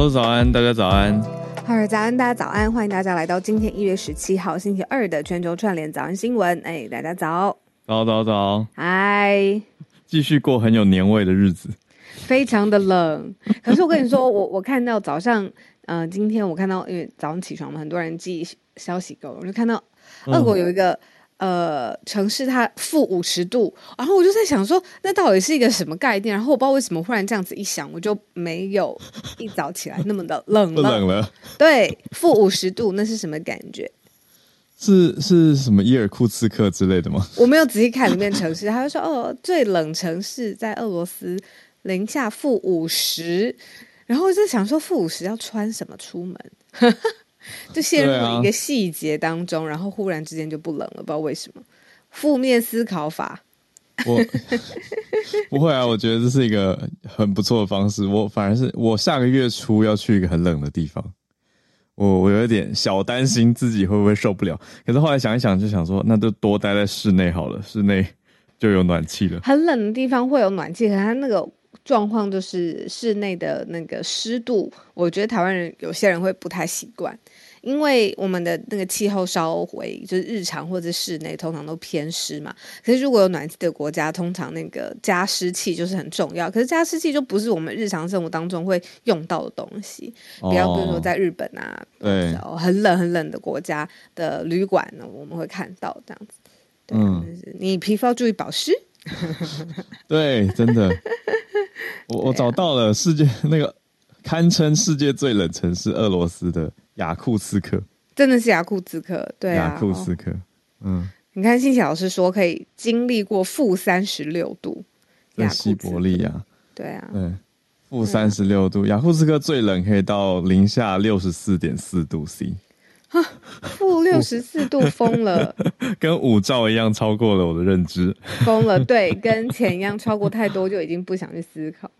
络早安，大家早安。早安，大家早安，欢迎大家来到今天一月十七号星期二的全球串联早安新闻。哎，大家早，早早早，嗨，继续过很有年味的日子。非常的冷，可是我跟你说，我我看到早上，嗯、呃，今天我看到，因为早上起床嘛，很多人寄消息给我，我就看到俄国有一个。嗯呃，城市它负五十度，然后我就在想说，那到底是一个什么概念？然后我不知道为什么忽然这样子一想，我就没有一早起来那么的冷了。冷了。对，负五十度，那是什么感觉？是是什么伊尔库茨克之类的吗？我没有仔细看里面城市，他就说哦，最冷城市在俄罗斯，零下负五十，然后我就想说负五十要穿什么出门？就陷入一个细节当中，啊、然后忽然之间就不冷了，不知道为什么。负面思考法，我不会啊，我觉得这是一个很不错的方式。我反而是我下个月初要去一个很冷的地方，我我有点小担心自己会不会受不了。可是后来想一想，就想说那就多待在室内好了，室内就有暖气了。很冷的地方会有暖气，可是它那个。状况就是室内的那个湿度，我觉得台湾人有些人会不太习惯，因为我们的那个气候稍微就是日常或者室内通常都偏湿嘛。可是如果有暖气的国家，通常那个加湿器就是很重要。可是加湿器就不是我们日常生活当中会用到的东西。比方比如说在日本啊，对，很冷很冷的国家的旅馆呢，我们会看到这样子。对，嗯，你皮肤要注意保湿。对，真的。我我找到了世界那个堪称世界最冷城市俄罗斯的雅库茨克，真的是雅库茨克，对啊，雅库茨克，嗯，你看信奇老师说可以经历过负三十六度，在西伯利亚，对啊，对，负三十六度，雅库茨克最冷可以到零下六十四点四度 C，哈，负六十四度疯了，跟五兆一样超过了我的认知，疯了，对，跟钱一样超过太多就已经不想去思考。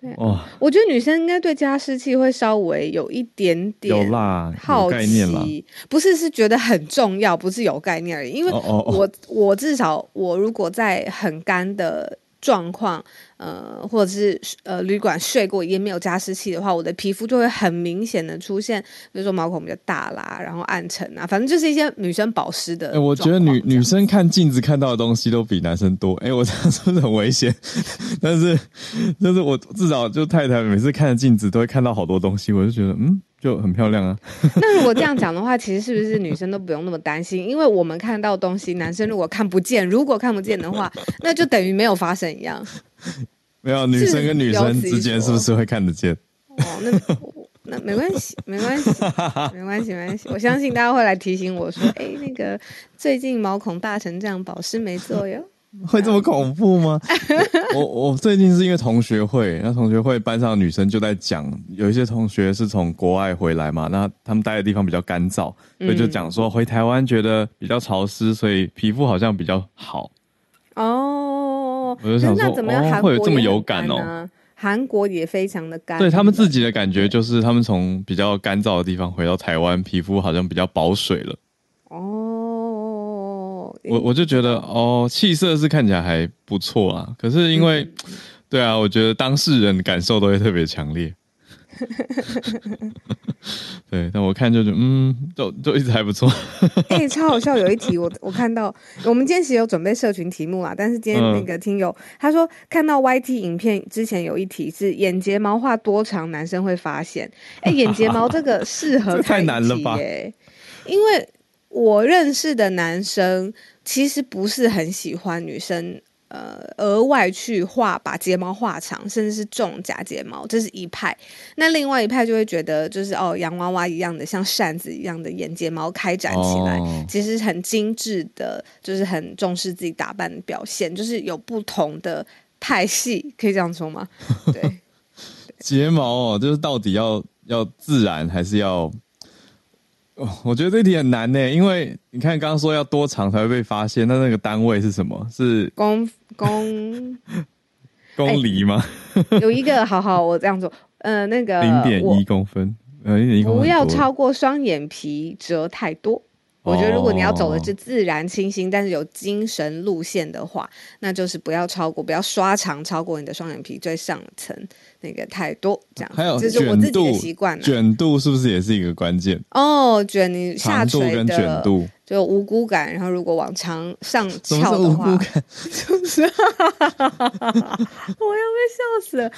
对、啊，我觉得女生应该对加湿器会稍微有一点点有啦，好奇，不是是觉得很重要，不是有概念而已。因为我哦哦。哦我至少我如果在很干的状况。呃，或者是呃，旅馆睡过也没有加湿器的话，我的皮肤就会很明显的出现，比如说毛孔比较大啦，然后暗沉啊，反正就是一些女生保湿的。欸，我觉得女女生看镜子看到的东西都比男生多。哎，欸，我这样说是很危险，但是但是我至少就太太每次看着镜子都会看到好多东西，我就觉得嗯。就很漂亮啊！那如果这样讲的话，其实是不是女生都不用那么担心？因为我们看到东西，男生如果看不见，如果看不见的话，那就等于没有发生一样。没有，女生跟女生之间是不是会看得见？哦，那那没关系，没关系，没关系，没关系。我相信大家会来提醒我说：“哎，那个最近毛孔大成这样，保湿没做哟。” 会这么恐怖吗？我我最近是因为同学会，那同学会班上的女生就在讲，有一些同学是从国外回来嘛，那他们待的地方比较干燥，所以就讲说回台湾觉得比较潮湿，所以皮肤好像比较好。哦，我就想说，怎么样、哦、会有这么有感哦？韩国也非常的干，对他们自己的感觉就是，他们从比较干燥的地方回到台湾，皮肤好像比较保水了。哦。我我就觉得哦，气色是看起来还不错啊，可是因为，嗯、对啊，我觉得当事人的感受都会特别强烈。对，但我看就是嗯，都都一直还不错。哎、欸，超好笑！有一题我我看到，我们今天其实有准备社群题目啊，但是今天那个听友、嗯、他说看到 YT 影片之前有一题是眼睫毛画多长男生会发现？哎、欸，眼睫毛这个适合 太难了吧？因为。我认识的男生其实不是很喜欢女生，呃，额外去画把睫毛画长，甚至是种假睫毛，这是一派。那另外一派就会觉得，就是哦，洋娃娃一样的，像扇子一样的眼睫毛开展起来，哦、其实很精致的，就是很重视自己打扮的表现，就是有不同的派系，可以这样说吗？对，睫毛哦，就是到底要要自然还是要？哦，我觉得这题很难呢，因为你看刚刚说要多长才会被发现，那那个单位是什么？是公公 公厘吗？有一个，好好，我这样做，呃，那个零点一公分，呃，零点一公分，不要超过双眼皮折太多。我觉得如果你要走的是自然清新，但是有精神路线的话，那就是不要超过，不要刷长超过你的双眼皮最上层那个太多，这样还有这是我自己的习惯。卷度是不是也是一个关键？哦，卷你下垂的卷度。就无辜感，然后如果往长上翘的话，就是，我要被笑死了。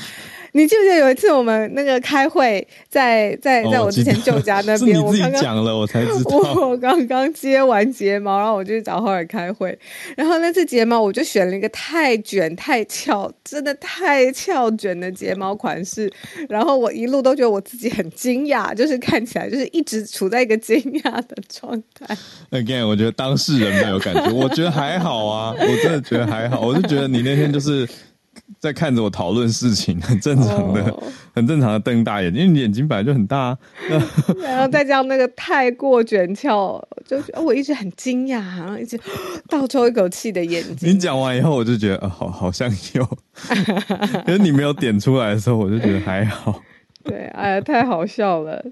你记不记得有一次我们那个开会在，在在在我之前舅家那边，我刚刚讲了，我才知道。我刚刚接完睫毛，然后我就去找浩尔开会，然后那次睫毛我就选了一个太卷太翘，真的太翘卷的睫毛款式，然后我一路都觉得我自己很惊讶，就是看起来就是一直处在一个惊讶的状态。Again，我觉得当事人没有感觉，我觉得还好啊，我真的觉得还好，我就觉得你那天就是在看着我讨论事情，很正常的，oh. 很正常的瞪大眼睛，因为你眼睛本来就很大啊。然后再加上那个太过卷翘，就我一直很惊讶，然后一直倒抽一口气的眼睛。你讲完以后，我就觉得好好像有，可是你没有点出来的时候，我就觉得还好。对，哎呀，太好笑了。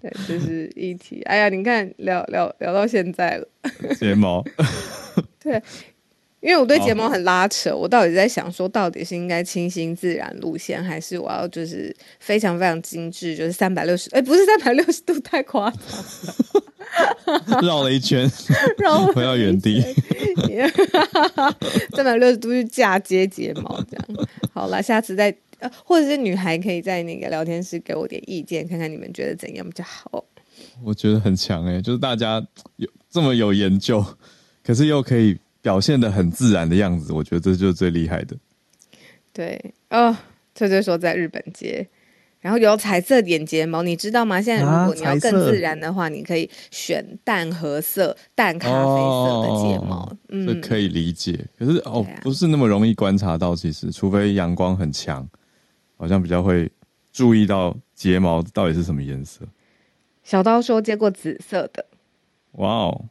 对，这是一题。哎呀，你看，聊聊聊到现在了。睫毛。对，因为我对睫毛很拉扯，我到底在想说，到底是应该清新自然路线，还是我要就是非常非常精致，就是三百六十，哎，不是三百六十度，太夸张了。绕了一圈，绕回到原地。三百六十度去嫁接睫毛，这样。好了，下次再。呃，或者是女孩可以在那个聊天室给我点意见，看看你们觉得怎样比较好。我觉得很强哎，就是大家有这么有研究，可是又可以表现的很自然的样子，我觉得这就是最厉害的。对哦，这就是说在日本街，然后有彩色眼睫毛，你知道吗？现在如果你要更自然的话，啊、你可以选淡褐色、淡咖啡色的睫毛。哦、嗯，这可以理解。可是哦，啊、不是那么容易观察到，其实除非阳光很强。好像比较会注意到睫毛到底是什么颜色。小刀说接过紫色的。哇哦！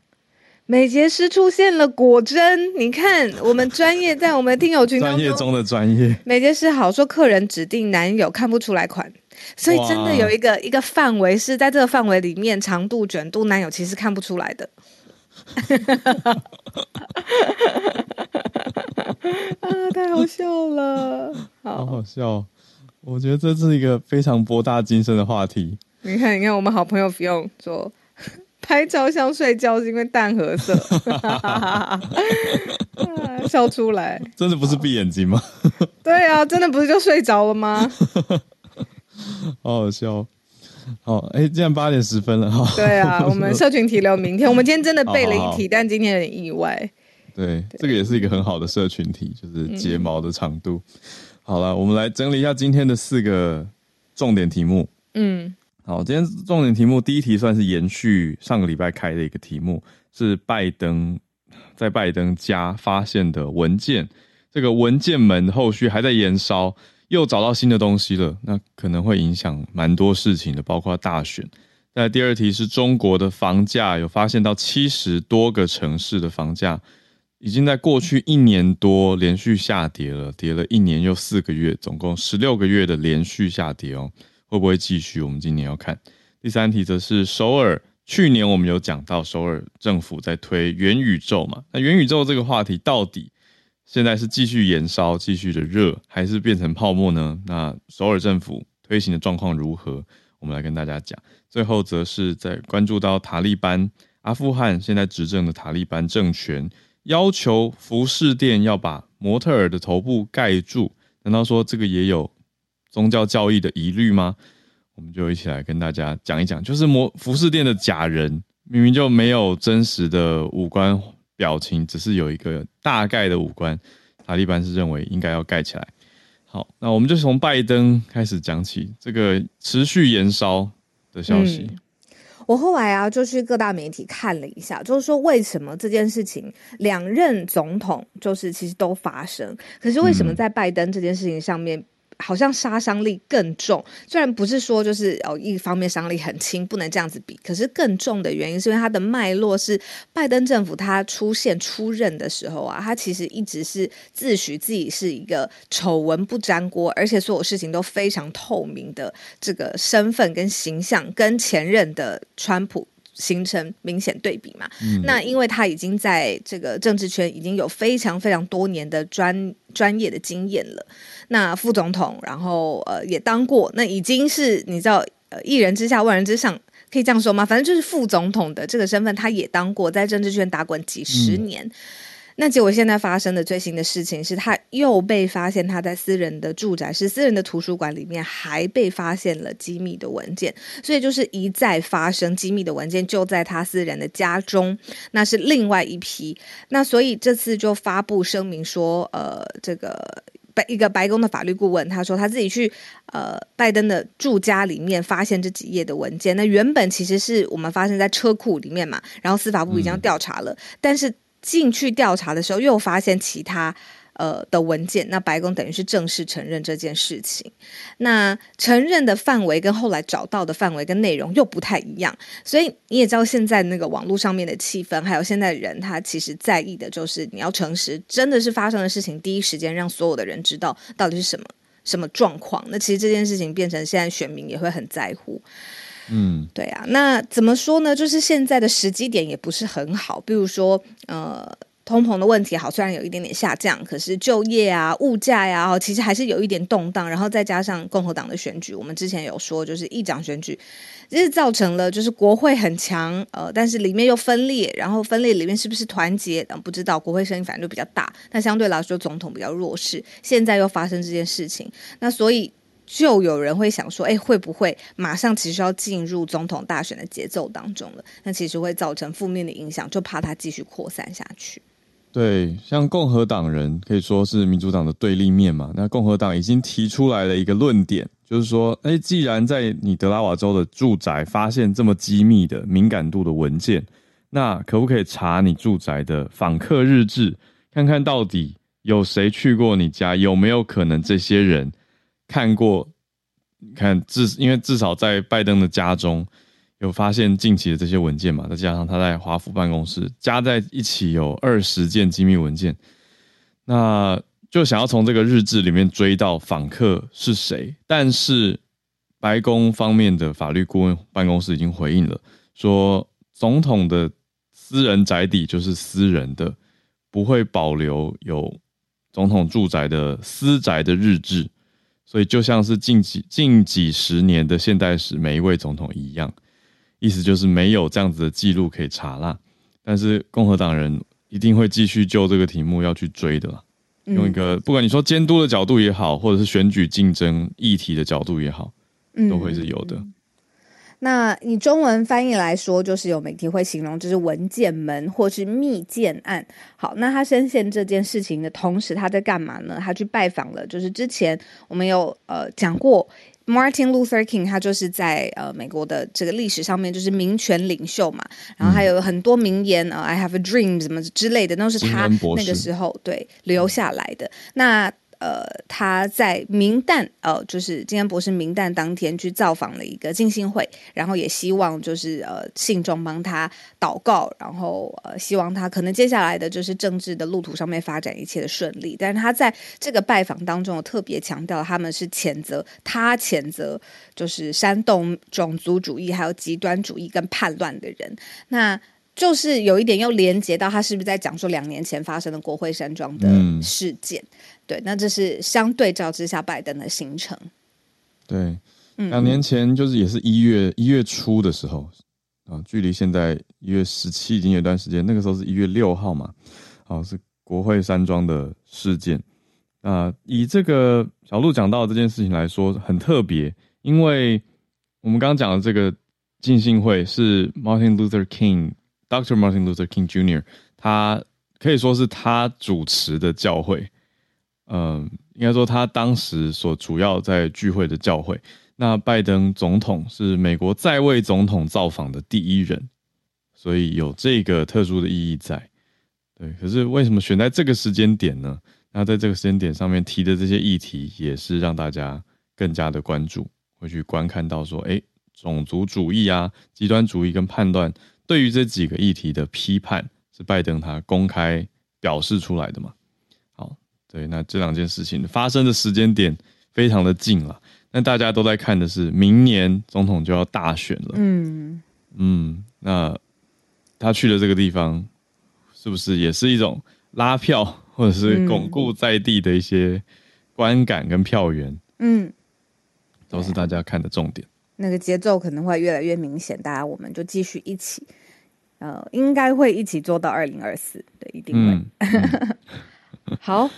美睫师出现了，果真，你看我们专业在我们的听友群专业中的专业。美睫师好说，客人指定男友看不出来款，所以真的有一个一个范围是在这个范围里面，长度卷度男友其实看不出来的。啊，太好笑了，好，好好笑。我觉得这是一个非常博大精深的话题。你看，你看，我们好朋友不用说，拍照像睡觉是因为淡褐色，笑出来。真的不是闭眼睛吗？对啊，真的不是就睡着了吗？好好笑。好，哎，既然八点十分了哈。对啊，我们社群题留明天。我们今天真的背了一题，好好好，但今天有点意外。对，对这个也是一个很好的社群题，就是睫毛的长度。嗯好了，我们来整理一下今天的四个重点题目。嗯，好，今天重点题目第一题算是延续上个礼拜开的一个题目，是拜登在拜登家发现的文件。这个文件门后续还在延烧，又找到新的东西了，那可能会影响蛮多事情的，包括大选。那第二题是中国的房价，有发现到七十多个城市的房价。已经在过去一年多连续下跌了，跌了一年又四个月，总共十六个月的连续下跌哦，会不会继续？我们今年要看。第三题则是首尔，去年我们有讲到首尔政府在推元宇宙嘛？那元宇宙这个话题到底现在是继续延烧、继续的热，还是变成泡沫呢？那首尔政府推行的状况如何？我们来跟大家讲。最后则是在关注到塔利班，阿富汗现在执政的塔利班政权。要求服饰店要把模特儿的头部盖住，难道说这个也有宗教教义的疑虑吗？我们就一起来跟大家讲一讲，就是模服饰店的假人明明就没有真实的五官表情，只是有一个大概的五官，塔利班是认为应该要盖起来。好，那我们就从拜登开始讲起，这个持续延烧的消息。嗯我后来啊，就去各大媒体看了一下，就是说为什么这件事情两任总统就是其实都发生，可是为什么在拜登这件事情上面？好像杀伤力更重，虽然不是说就是哦，一方面伤力很轻，不能这样子比。可是更重的原因是因为它的脉络是拜登政府他出现出任的时候啊，他其实一直是自诩自己是一个丑闻不沾锅，而且所有事情都非常透明的这个身份跟形象，跟前任的川普。形成明显对比嘛。嗯、那因为他已经在这个政治圈已经有非常非常多年的专专业的经验了。那副总统，然后呃也当过，那已经是你知道呃一人之下万人之上，可以这样说吗？反正就是副总统的这个身份，他也当过，在政治圈打滚几十年。嗯那结果现在发生的最新的事情是，他又被发现他在私人的住宅，是私人的图书馆里面，还被发现了机密的文件，所以就是一再发生机密的文件就在他私人的家中，那是另外一批。那所以这次就发布声明说，呃，这个白一个白宫的法律顾问他说他自己去呃拜登的住家里面发现这几页的文件，那原本其实是我们发现在车库里面嘛，然后司法部已经调查了，嗯、但是。进去调查的时候，又发现其他呃的文件，那白宫等于是正式承认这件事情。那承认的范围跟后来找到的范围跟内容又不太一样，所以你也知道现在那个网络上面的气氛，还有现在人他其实在意的就是你要诚实，真的是发生的事情，第一时间让所有的人知道到底是什么什么状况。那其实这件事情变成现在选民也会很在乎。嗯，对啊，那怎么说呢？就是现在的时机点也不是很好，比如说，呃，通膨的问题好，虽然有一点点下降，可是就业啊、物价呀，其实还是有一点动荡。然后再加上共和党的选举，我们之前有说，就是议长选举，其实造成了就是国会很强，呃，但是里面又分裂，然后分裂里面是不是团结？嗯，不知道，国会声音反正就比较大，那相对来说总统比较弱势。现在又发生这件事情，那所以。就有人会想说，哎，会不会马上其实要进入总统大选的节奏当中了？那其实会造成负面的影响，就怕它继续扩散下去。对，像共和党人可以说是民主党的对立面嘛。那共和党已经提出来了一个论点，就是说，哎，既然在你德拉瓦州的住宅发现这么机密的敏感度的文件，那可不可以查你住宅的访客日志，看看到底有谁去过你家，有没有可能这些人？看过，看至因为至少在拜登的家中有发现近期的这些文件嘛，再加上他在华府办公室加在一起有二十件机密文件，那就想要从这个日志里面追到访客是谁。但是白宫方面的法律顾问办公室已经回应了，说总统的私人宅邸就是私人的，不会保留有总统住宅的私宅的日志。所以就像是近几近几十年的现代史，每一位总统一样，意思就是没有这样子的记录可以查啦。但是共和党人一定会继续就这个题目要去追的啦，用一个不管你说监督的角度也好，或者是选举竞争议题的角度也好，都会是有的。那以中文翻译来说，就是有媒体会形容就是文件门或是密件案。好，那他深陷这件事情的同时，他在干嘛呢？他去拜访了，就是之前我们有呃讲过，Martin Luther King，他就是在呃美国的这个历史上面就是民权领袖嘛，然后还有很多名言啊、嗯呃、，I have a dream 什么之类的，都是他那个时候对留下来的。那呃，他在明旦，呃，就是今天不是明旦当天去造访了一个浸信会，然后也希望就是呃信众帮他祷告，然后呃希望他可能接下来的就是政治的路途上面发展一切的顺利。但是他在这个拜访当中，有特别强调他们是谴责他谴责就是煽动种族主义还有极端主义跟叛乱的人。那就是有一点又连接到他是不是在讲说两年前发生的国会山庄的事件？对，那这是相对照之下拜登的行程。对，两年前就是也是一月一月初的时候啊，距离现在一月十七已经有一段时间。那个时候是一月六号嘛，哦，是国会山庄的事件。啊，以这个小路讲到的这件事情来说，很特别，因为我们刚刚讲的这个浸信会是 Martin Luther King。Dr. Martin Luther King Jr.，他可以说是他主持的教会，嗯，应该说他当时所主要在聚会的教会。那拜登总统是美国在位总统造访的第一人，所以有这个特殊的意义在。对，可是为什么选在这个时间点呢？那在这个时间点上面提的这些议题，也是让大家更加的关注，会去观看到说，诶，种族主义啊，极端主义跟判断。对于这几个议题的批判，是拜登他公开表示出来的嘛？好，对，那这两件事情发生的时间点非常的近了。那大家都在看的是明年总统就要大选了。嗯，嗯，那他去的这个地方，是不是也是一种拉票，或者是巩固在地的一些观感跟票源？嗯，都是大家看的重点。那个节奏可能会越来越明显，大家我们就继续一起，呃，应该会一起做到二零二四，对，一定会。嗯嗯、好。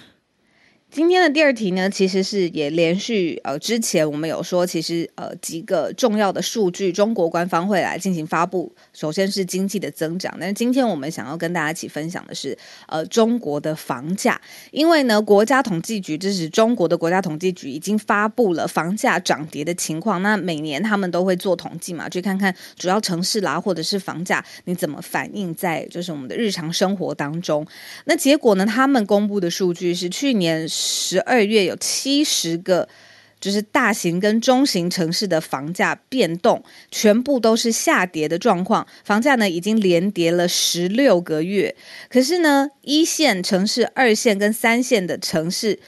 今天的第二题呢，其实是也连续呃，之前我们有说，其实呃几个重要的数据，中国官方会来进行发布。首先是经济的增长，但是今天我们想要跟大家一起分享的是呃中国的房价，因为呢国家统计局，这是中国的国家统计局已经发布了房价涨跌的情况。那每年他们都会做统计嘛，去看看主要城市啦，或者是房价你怎么反映在就是我们的日常生活当中。那结果呢，他们公布的数据是去年。十二月有七十个，就是大型跟中型城市的房价变动，全部都是下跌的状况。房价呢已经连跌了十六个月。可是呢，一线城市、二线跟三线的城市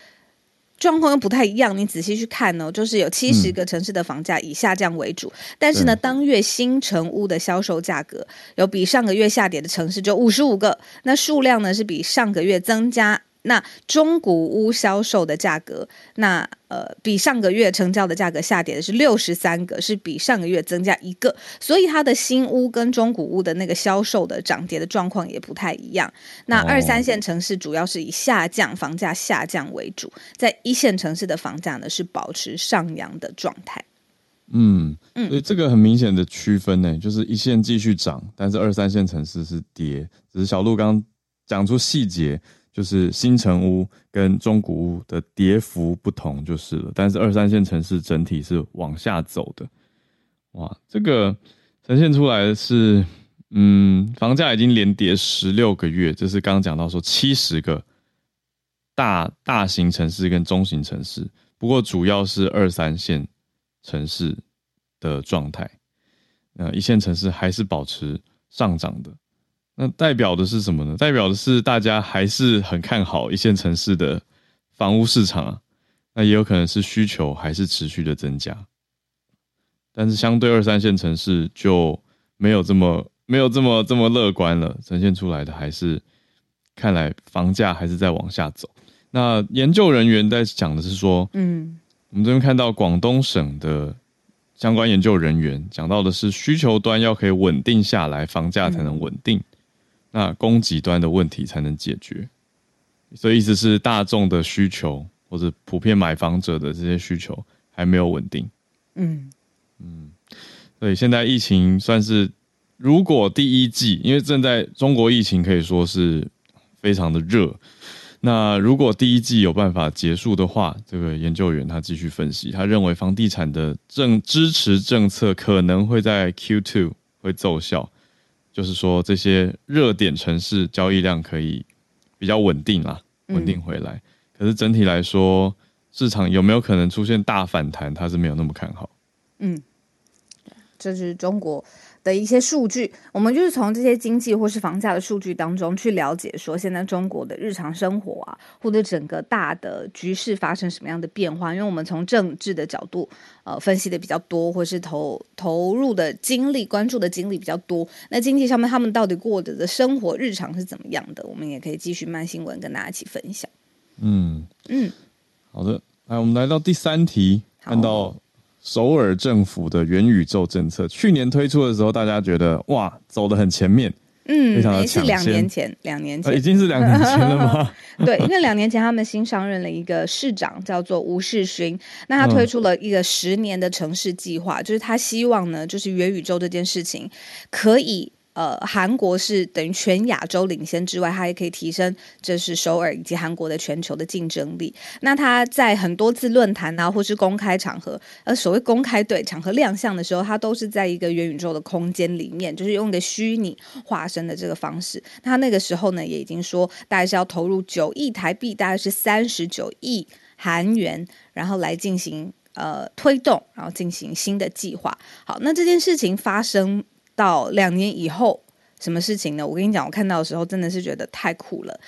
状况又不太一样。你仔细去看呢，就是有七十个城市的房价以下降为主，嗯、但是呢，当月新城屋的销售价格有比上个月下跌的城市就五十五个，那数量呢是比上个月增加。那中古屋销售的价格，那呃比上个月成交的价格下跌的是六十三个，是比上个月增加一个，所以它的新屋跟中古屋的那个销售的涨跌的状况也不太一样。那二三线城市主要是以下降房价下降为主，在一线城市的房价呢是保持上扬的状态。嗯嗯，所以这个很明显的区分呢，就是一线继续涨，但是二三线城市是跌，只是小鹿刚刚讲出细节。就是新城屋跟中古屋的跌幅不同就是了，但是二三线城市整体是往下走的。哇，这个呈现出来的是，嗯，房价已经连跌十六个月，这是刚刚讲到说七十个大大型城市跟中型城市，不过主要是二三线城市的状态，那一线城市还是保持上涨的。那代表的是什么呢？代表的是大家还是很看好一线城市的房屋市场啊。那也有可能是需求还是持续的增加，但是相对二三线城市就没有这么没有这么这么乐观了。呈现出来的还是看来房价还是在往下走。那研究人员在讲的是说，嗯，我们这边看到广东省的相关研究人员讲到的是需求端要可以稳定下来，房价才能稳定。嗯那供给端的问题才能解决，所以意思是大众的需求或者普遍买房者的这些需求还没有稳定。嗯嗯，所以现在疫情算是，如果第一季，因为正在中国疫情可以说是非常的热，那如果第一季有办法结束的话，这个研究员他继续分析，他认为房地产的政支持政策可能会在 Q2 会奏效。就是说，这些热点城市交易量可以比较稳定啦，稳定回来。嗯。可是整体来说，市场有没有可能出现大反弹？他是没有那么看好。嗯，这是中国的一些数据，我们就是从这些经济或是房价的数据当中去了解，说现在中国的日常生活啊，或者整个大的局势发生什么样的变化。因为我们从政治的角度，呃，分析的比较多，或是投投入的精力、关注的精力比较多。那经济上面他们到底过的的生活日常是怎么样的？我们也可以继续慢新闻跟大家一起分享。嗯嗯，好的，来我们来到第三题，看到。首尔政府的元宇宙政策，去年推出的时候，大家觉得哇，走得很前面，嗯，非常的抢先。是两年前，两年前，啊，已经是两年前了吗？对，因为两年前他们新上任了一个市长，叫做吴世勋，那他推出了一个十年的城市计划，嗯，就是他希望呢，就是元宇宙这件事情可以。呃，韩国是等于全亚洲领先之外，它也可以提升，这是首尔以及韩国的全球的竞争力。那他在很多次论坛啊，或是公开场合，呃，所谓公开对场合亮相的时候，他都是在一个元宇宙的空间里面，就是用的虚拟化身的这个方式。他那个时候呢，也已经说，大概是要投入九亿台币，大概是三十九亿韩元，然后来进行呃推动，然后进行新的计划。好，那这件事情发生。到两年以后，什么事情呢？我跟你讲，我看到的时候真的是觉得太酷了，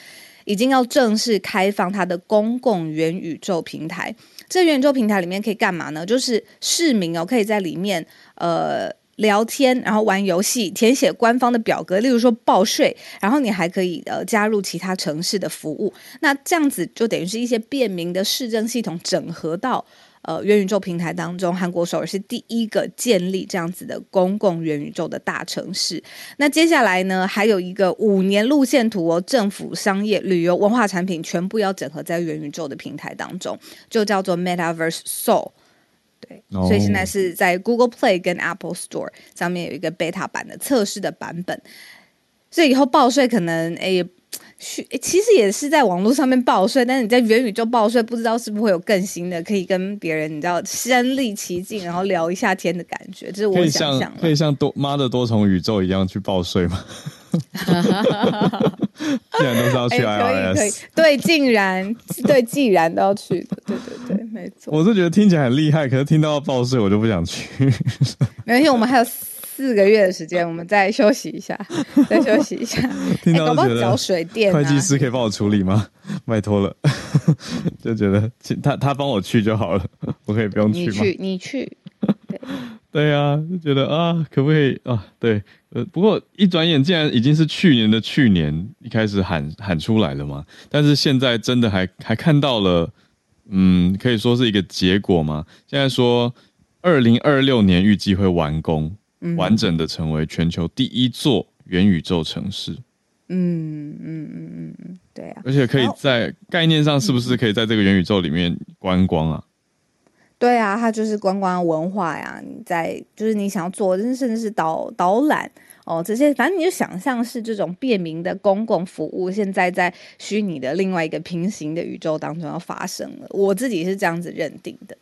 已经要正式开放它的公共元宇宙平台。这元宇宙平台里面可以干嘛呢？就是市民哦，可以在里面呃聊天，然后玩游戏，填写官方的表格，例如说报税，然后你还可以呃加入其他城市的服务。那这样子就等于是一些便民的市政系统整合到呃元宇宙平台当中。韩国首尔是第一个建立这样子的公共元宇宙的大城市。那接下来呢，还有一个五年路线图哦，政府、商业、旅游、文化产品全部要整合在元宇宙的平台当中，就叫做 Metaverse Seoul。对，所以现在是在 Google Play 跟 Apple Store 上面有一个 beta 版的测试的版本，所以以后报税可能诶，去其实也是在网络上面报税，但是你在元宇宙报税，不知道是不是会有更新的，可以跟别人你知道身临其境，然后聊一下天的感觉，这是我想象，可以像多妈的多重宇宙一样去报税吗？既然都是要去以可以，对，竟然对，既然都要去的，对对对，没错。我是觉得听起来很厉害，可是听到要报税，我就不想去。没关系，我们还有四个月的时间，我们再休息一下，再休息一下。听到觉得缴水电，会计师可以帮我处理吗？拜托了，就觉得他他帮我去就好了，我可以不用去吗？你去，你去。对对啊，就觉得啊，可不可以啊？对。呃，不过一转眼竟然已经是去年的去年一开始喊喊出来了嘛，但是现在真的还还看到了，嗯，可以说是一个结果嘛。现在说二零二六年预计会完工，嗯、完整的成为全球第一座元宇宙城市。嗯嗯嗯嗯嗯，对啊，而且可以在概念上是不是可以在这个元宇宙里面观光啊？对啊，它就是观光文化呀。你在就是你想要做，甚至是导导览哦，这些反正你就想象是这种便民的公共服务，现在在虚拟的另外一个平行的宇宙当中要发生了。我自己是这样子认定的，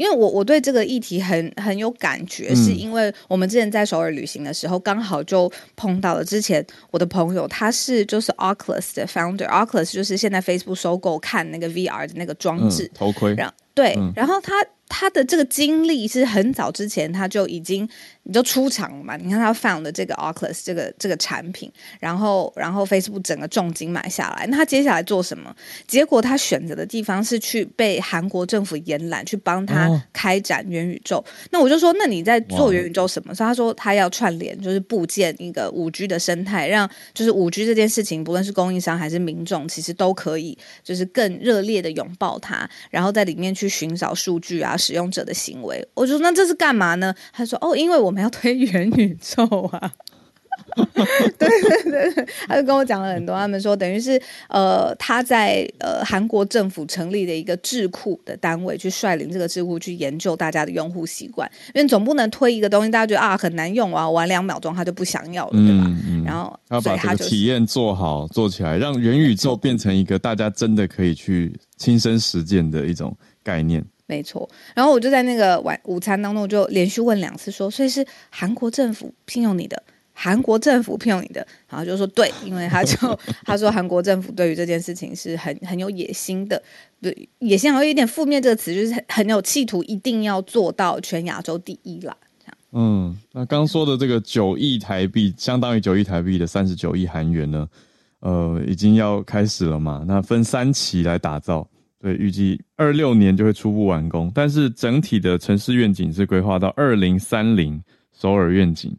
因为我我对这个议题很很有感觉，嗯、是因为我们之前在首尔旅行的时候，刚好就碰到了之前我的朋友，他是就是 Oculus 的 founder，Oculus 就是现在 Facebook 收购看那个 VR 的那个装置、嗯、头盔，然后对，嗯、然后他。他的这个经历是很早之前他就已经你就出场了嘛？你看他 found 的这个 Oculus 这个这个产品，然后然后 Facebook 整个重金买下来，那他接下来做什么？结果他选择的地方是去被韩国政府延揽，去帮他开展元宇宙。哦、那我就说，那你在做元宇宙什么？所以他说他要串联，就是部件一个五 G 的生态，让就是五 G 这件事情，不论是供应商还是民众，其实都可以就是更热烈的拥抱它，然后在里面去寻找数据啊。使用者的行为，我就说那这是干嘛呢？他说哦，因为我们要推元宇宙啊。对对对，他就跟我讲了很多。他们说等于是呃，他在呃韩国政府成立的一个智库的单位，去率领这个智库去研究大家的用户习惯，因为总不能推一个东西，大家觉得啊很难用啊，玩两秒钟他就不想要了，对吧？嗯嗯、然后要把这个体验做好做起来，让元宇宙变成一个大家真的可以去亲身实践的一种概念。没错，然后我就在那个晚午餐当中，我就连续问两次说，所以是韩国政府聘用你的，韩国政府聘用你的，然后就说对，因为他就 他说韩国政府对于这件事情是很很有野心的，对野心好像有一点负面这个词，就是很有企图，一定要做到全亚洲第一啦。嗯，那刚说的这个九亿台币，相当于九亿台币的三十九亿韩元呢，呃，已经要开始了嘛？那分三期来打造。对，预计二六年就会初步完工，但是整体的城市愿景是规划到二零三零首尔愿景，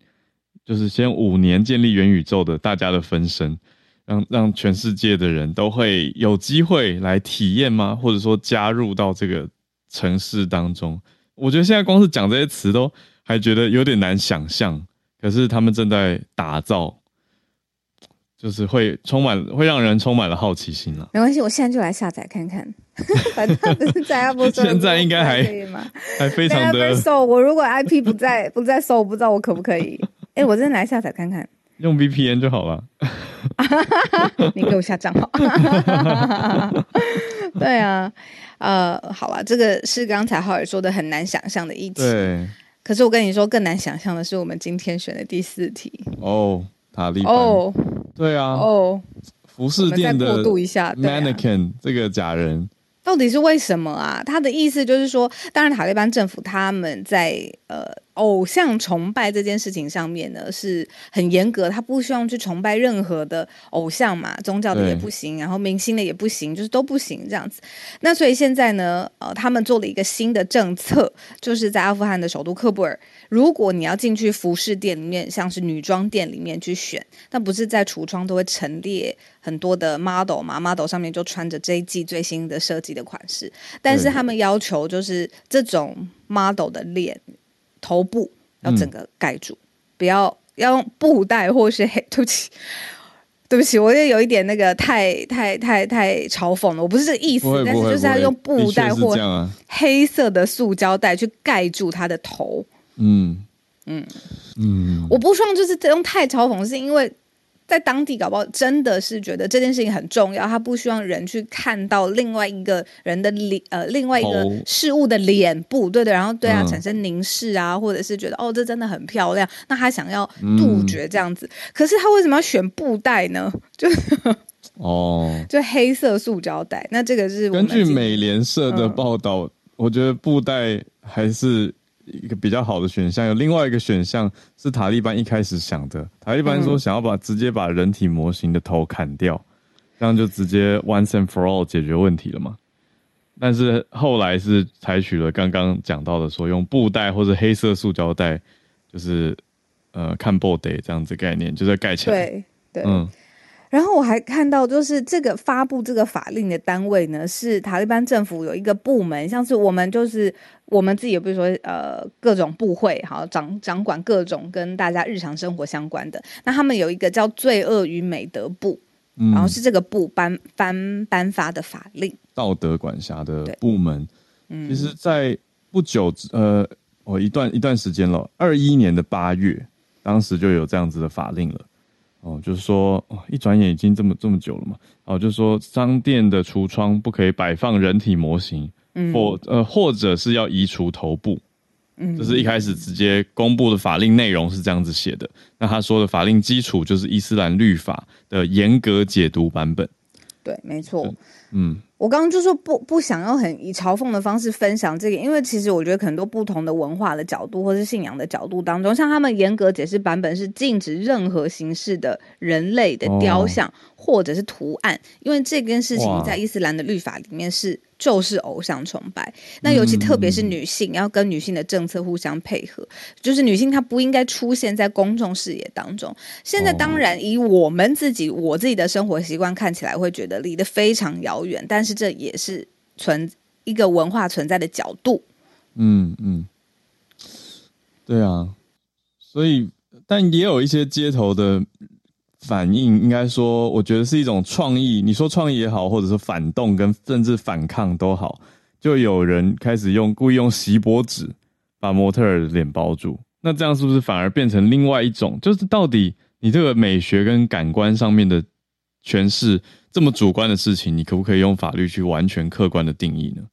就是先五年建立元宇宙的大家的分身，让让全世界的人都会有机会来体验吗？或者说加入到这个城市当中？我觉得现在光是讲这些词都还觉得有点难想象，可是他们正在打造。就是会充满，会让人充满了好奇心了。没关系，我现在就来下载看看。反正不是在 Apple 现在应该还可以吗？还非常的。搜我如果 IP 不在不在搜，我不知道我可不可以。哎，我真的来下载看看。用 VPN 就好了。你给我下账号。对啊，呃，好吧，这个是刚才浩尔说的很难想象的一题。对。可是我跟你说，更难想象的是我们今天选的第四题。哦，塔利班。哦。对啊，哦，服饰店的 mannequin 这个假人，到底是为什么啊？他的意思就是说，当然塔利班政府他们在呃偶像崇拜这件事情上面呢是很严格，他不希望去崇拜任何的偶像嘛，宗教的也不行，然后明星的也不行，就是都不行这样子。那所以现在呢，呃，他们做了一个新的政策，就是在阿富汗的首都喀布尔，如果你要进去服饰店里面，像是女装店里面去选，那不是在橱窗都会陈列很多的 model 嘛，model 上面就穿着这一季最新的设计的款式，但是他们要求就是这种 model 的脸。头部要整个盖住，嗯、不要要用布袋或是黑。对不起，对不起，我也有一点那个太太太太嘲讽了。我不是这个意思，但是就是要用布袋或黑色的塑胶袋去盖住他的头。嗯嗯嗯，我不希望就是这种太嘲讽，是因为。在当地搞不好真的是觉得这件事情很重要，他不希望人去看到另外一个人的脸，呃，另外一个事物的脸部，对对，然后对他产生凝视啊，嗯、或者是觉得哦，这真的很漂亮，那他想要杜绝这样子。嗯、可是他为什么要选布袋呢？就哦，就黑色塑胶袋。那这个是根据美联社的报道，嗯、我觉得布袋还是。一个比较好的选项，有另外一个选项是塔利班一开始想的。塔利班说想要把直接把人体模型的头砍掉，这样就直接 once and for all 解决问题了嘛。但是后来是采取了刚刚讲到的，说用布袋或者黑色塑胶袋，就是呃看 body 这样子概念，就在盖起来。对对，嗯。然后我还看到，就是这个发布这个法令的单位呢，是塔利班政府有一个部门，像是我们就是我们自己，比如说呃各种部会，好掌掌管各种跟大家日常生活相关的。那他们有一个叫罪恶与美德部，嗯、然后是这个部颁颁颁发的法令，道德管辖的部门。嗯，其实，在不久呃，我一段一段时间了，二一年的八月，当时就有这样子的法令了。哦，就是说，哦，一转眼已经这么这么久了嘛。哦，就是说，商店的橱窗不可以摆放人体模型，嗯，或呃，或者是要移除头部，嗯，这是一开始直接公布的法令内容是这样子写的。那他说的法令基础就是伊斯兰律法的严格解读版本。对，没错。嗯，我刚刚就说不不想要很以嘲讽的方式分享这个，因为其实我觉得很多不同的文化的角度或是信仰的角度当中，像他们严格解释版本是禁止任何形式的人类的雕像或者是图案，哦、因为这件事情在伊斯兰的律法里面是。就是偶像崇拜，那尤其特别是女性，嗯、要跟女性的政策互相配合，就是女性她不应该出现在公众视野当中。现在当然以我们自己我自己的生活习惯看起来会觉得离得非常遥远，但是这也是存一个文化存在的角度。嗯嗯，对啊，所以但也有一些街头的。反应应该说，我觉得是一种创意。你说创意也好，或者是反动跟甚至反抗都好，就有人开始用故意用锡箔纸把模特儿的脸包住。那这样是不是反而变成另外一种？就是到底你这个美学跟感官上面的诠释这么主观的事情，你可不可以用法律去完全客观的定义呢？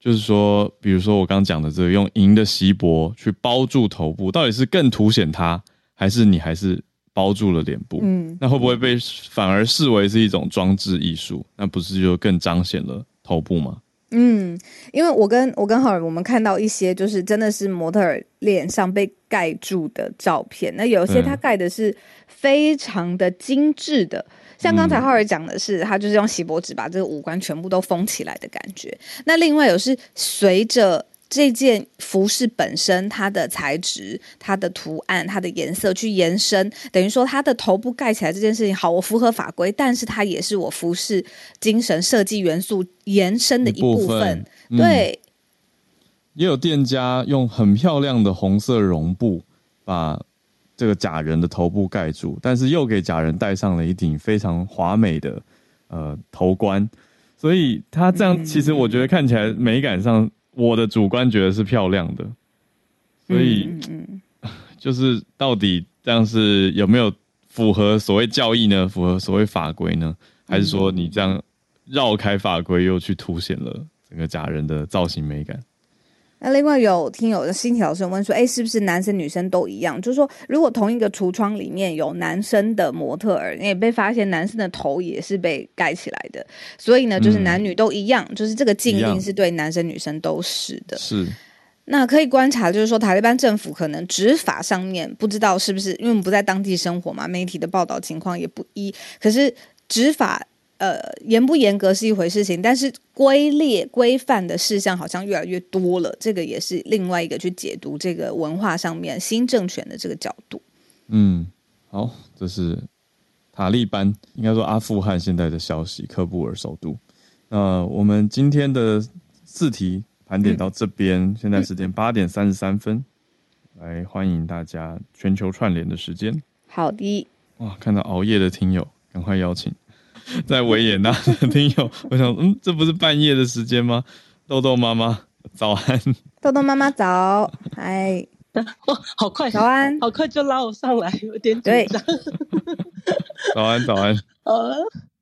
就是说，比如说我刚刚讲的这个用银的锡箔去包住头部，到底是更凸显它，还是你还是？包住了脸部，嗯，那会不会被反而视为是一种装置艺术？那不是就更彰显了头部吗？嗯，因为我跟我跟浩尔，我们看到一些就是真的是模特儿脸上被盖住的照片，那有些他盖的是非常的精致的，嗯、像刚才浩尔讲的是，他就是用锡箔纸把这个五官全部都封起来的感觉。那另外有是随着。这件服饰本身，它的材质、它的图案、它的颜色去延伸，等于说它的头部盖起来这件事情，好，我符合法规，但是它也是我服饰精神设计元素延伸的一部分。部分嗯、对，也有店家用很漂亮的红色绒布把这个假人的头部盖住，但是又给假人戴上了一顶非常华美的呃头冠，所以他这样其实我觉得看起来美感上。我的主观觉得是漂亮的，所以 就是到底这样是有没有符合所谓教义呢？符合所谓法规呢？还是说你这样绕开法规又去凸显了整个假人的造型美感？那另外有听友的新铁老师问说：“哎，是不是男生女生都一样？就是说，如果同一个橱窗里面有男生的模特儿，也被发现男生的头也是被盖起来的，所以呢，就是男女都一样，嗯、就是这个禁令是对男生女生都是的。”是。那可以观察，就是说塔利班政府可能执法上面不知道是不是，因为我们不在当地生活嘛，媒体的报道情况也不一。可是执法呃严不严格是一回事情，但是规列规范的事项好像越来越多了，这个也是另外一个去解读这个文化上面新政权的这个角度。嗯，好，这是塔利班，应该说阿富汗现在的消息，喀布尔首都。那我们今天的四题。盘点到这边，嗯、现在时间八点三十三分，嗯、来欢迎大家全球串联的时间。好的，哇，看到熬夜的听友，赶快邀请 在维也纳的听友。我想，嗯，这不是半夜的时间吗？豆豆妈妈早安，豆豆妈妈早，嗨，哇，好快，早安，好快就拉我上来，有点紧张。早安，早安，呃，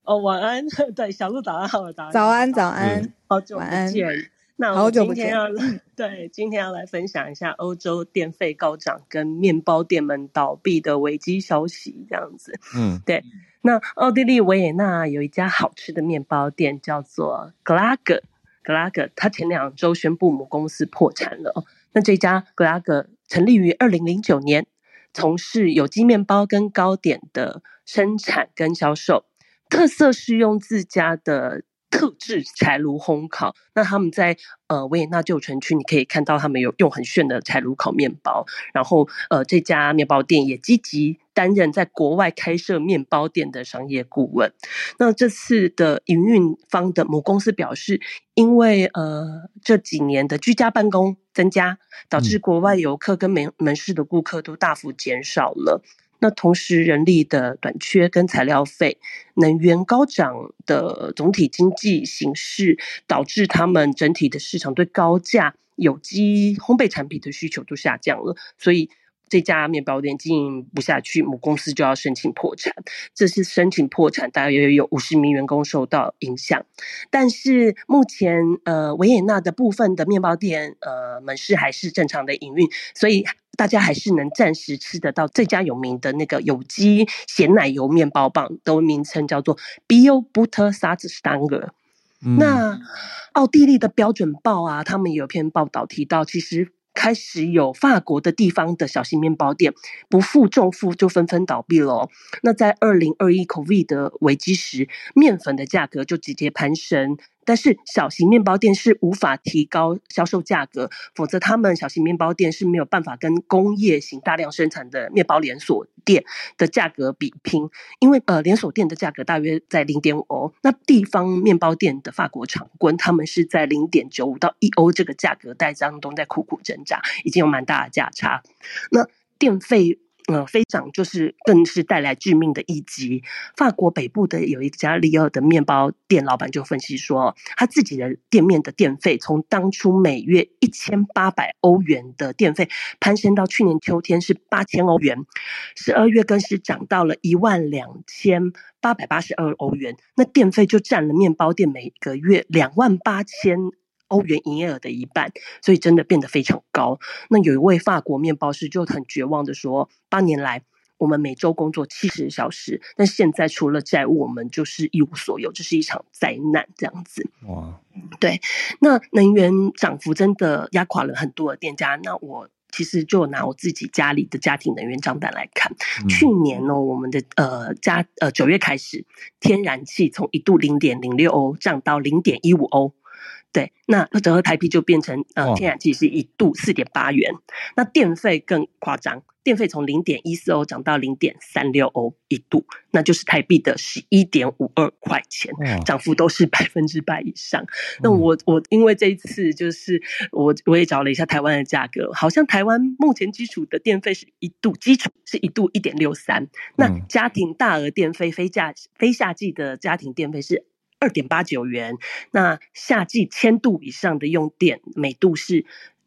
哦，晚安，对，小鹿早安，好，早安，早安，早安，好久不见。那我今天要对今天要来分享一下欧洲电费高涨跟面包店们倒闭的危机消息，这样子。嗯，对。那奥地利维也纳有一家好吃的面包店，叫做格拉格。格拉格，它前两周宣布母公司破产了。那这家格拉格成立于二零零九年，从事有机面包跟糕点的生产跟销售，特色是用自家的。特制柴炉烘烤，那他们在呃维也纳旧城区，你可以看到他们有用很炫的柴炉烤面包。然后呃这家面包店也积极担任在国外开设面包店的商业顾问。那这次的营运方的母公司表示，因为呃这几年的居家办公增加，导致国外游客跟门门市的顾客都大幅减少了。那同时，人力的短缺跟材料费、能源高涨的总体经济形势，导致他们整体的市场对高价有机烘焙产品的需求都下降了，所以这家面包店经营不下去，母公司就要申请破产。这次申请破产，大约有五十名员工受到影响。但是目前，呃，维也纳的部分的面包店，呃，门市还是正常的营运，所以。大家还是能暂时吃得到这家有名的那个有机咸奶油面包棒，的名称叫做 Bio Butter Satzstange。嗯、那奥地利的标准报啊，他们有篇报道提到，其实开始有法国的地方的小型面包店不负重负就纷纷倒闭了。那在二零二一 COVID 的危机时，面粉的价格就直接攀升。但是小型面包店是无法提高销售价格，否则他们小型面包店是没有办法跟工业型大量生产的面包连锁店的价格比拼，因为呃连锁店的价格大约在零点五欧，那地方面包店的法国厂棍他们是在零点九五到一欧这个价格带当中在苦苦挣扎，已经有蛮大的价差，那电费。呃，飞涨就是更是带来致命的一击。法国北部的有一家里尔的面包店老板就分析说，他自己的店面的电费从当初每月一千八百欧元的电费，攀升到去年秋天是八千欧元，十二月更是涨到了一万两千八百八十二欧元。那电费就占了面包店每个月两万八千。欧元营业额的一半，所以真的变得非常高。那有一位法国面包师就很绝望的说：“八年来，我们每周工作七十小时，但现在除了债务，我们就是一无所有，这是一场灾难。”这样子。哇，对。那能源涨幅真的压垮了很多的店家。那我其实就拿我自己家里的家庭能源账单来看，嗯、去年呢，我们的呃家呃九月开始，天然气从一度零点零六欧涨到零点一五欧。对，那折合台币就变成呃，天然气是一度四点八元，哦、那电费更夸张，电费从零点一四欧涨到零点三六欧一度，那就是台币的十一点五二块钱，涨、哦、幅都是百分之百以上。哦、那我我因为这一次就是我我也找了一下台湾的价格，好像台湾目前基础的电费是一度基础是一度一点六三，那家庭大额电费非价非夏季的家庭电费是。二点八九元，那夏季千度以上的用电每度是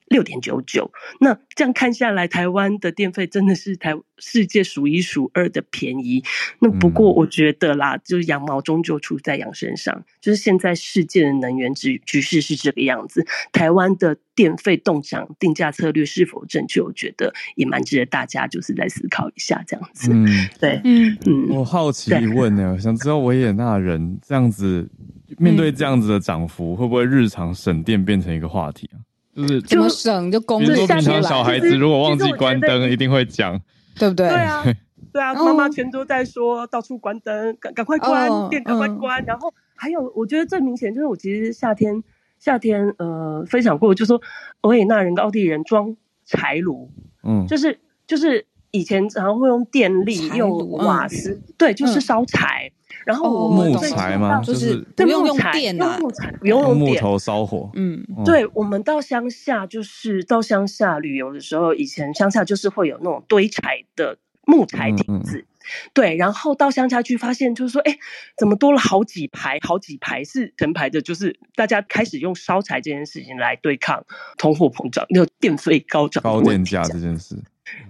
六点九九。那这样看下来，台湾的电费真的是台世界数一数二的便宜。那不过我觉得啦，嗯、就是羊毛终究出在羊身上。就是现在世界的能源局局势是这个样子，台湾的电费动涨定价策略是否正确？我觉得也蛮值得大家就是来思考一下这样子。嗯，对，嗯嗯。我好奇问呢，我想知道维也纳人这样子面对这样子的涨幅，会不会日常省电变成一个话题啊？就是怎么省就公。比如说平常小孩子如果忘记关灯，一定会讲，对不对？对啊，对啊，妈妈全都在说到处关灯，赶赶快关电，赶快关。然后还有，我觉得最明显就是我其实夏天夏天呃分享过，就说维也纳人跟奥地利人装柴炉，嗯，就是就是以前常常会用电力用瓦斯，对，就是烧柴。然后我们木材吗？就是不用用电啊，用木材不用用木头烧火。嗯，对，我们到乡下就是到乡下旅游的时候，以前乡下就是会有那种堆柴的木材亭子。对，然后到乡下去发现，就是说，哎，怎么多了好几排，好几排是成排的，就是大家开始用烧柴这件事情来对抗通货膨胀，那个电费高涨、高电价这件事。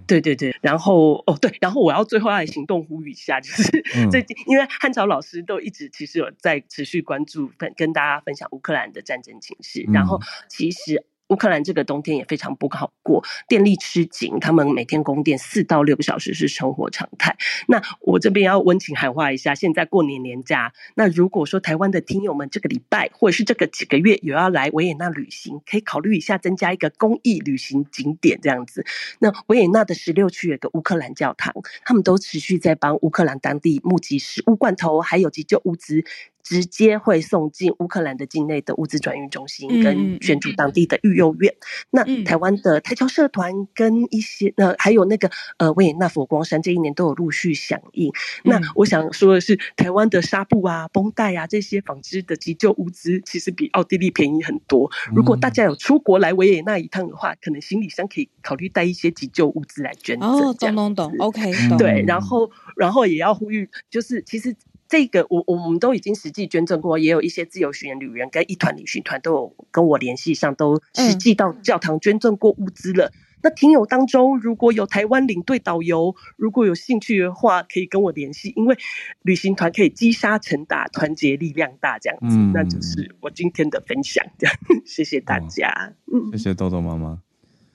对对对，然后哦对，然后我要最后要行动呼吁一下，就是最近、嗯、因为汉朝老师都一直其实有在持续关注跟跟大家分享乌克兰的战争情势，嗯、然后其实。乌克兰这个冬天也非常不好过，电力吃紧，他们每天供电四到六个小时是生活常态。那我这边要温情喊话一下，现在过年年假，那如果说台湾的听友们这个礼拜或者是这个几个月有要来维也纳旅行，可以考虑一下增加一个公益旅行景点这样子。那维也纳的十六区有个乌克兰教堂，他们都持续在帮乌克兰当地募集食物罐头，还有急救物资。直接会送进乌克兰的境内的物资转运中心，跟捐助当地的育幼院。嗯、那台湾的台侨社团跟一些呃，还有那个呃维也纳佛光山这一年都有陆续响应。嗯、那我想说的是，台湾的纱布啊、绷带啊这些纺织的急救物资，其实比奥地利便宜很多。如果大家有出国来维也纳一趟的话，可能行李箱可以考虑带一些急救物资来捐赠。哦，懂懂懂，OK，对，然后然后也要呼吁，就是其实。这个我我们都已经实际捐赠过，也有一些自由行旅人跟一团旅行团都有跟我联系上，都实际到教堂捐赠过物资了。嗯、那听友当中如果有台湾领队导游，如果有兴趣的话，可以跟我联系，因为旅行团可以积沙成塔，团结力量大，这样子。嗯、那就是我今天的分享，这样 谢谢大家。嗯，谢谢豆豆妈妈。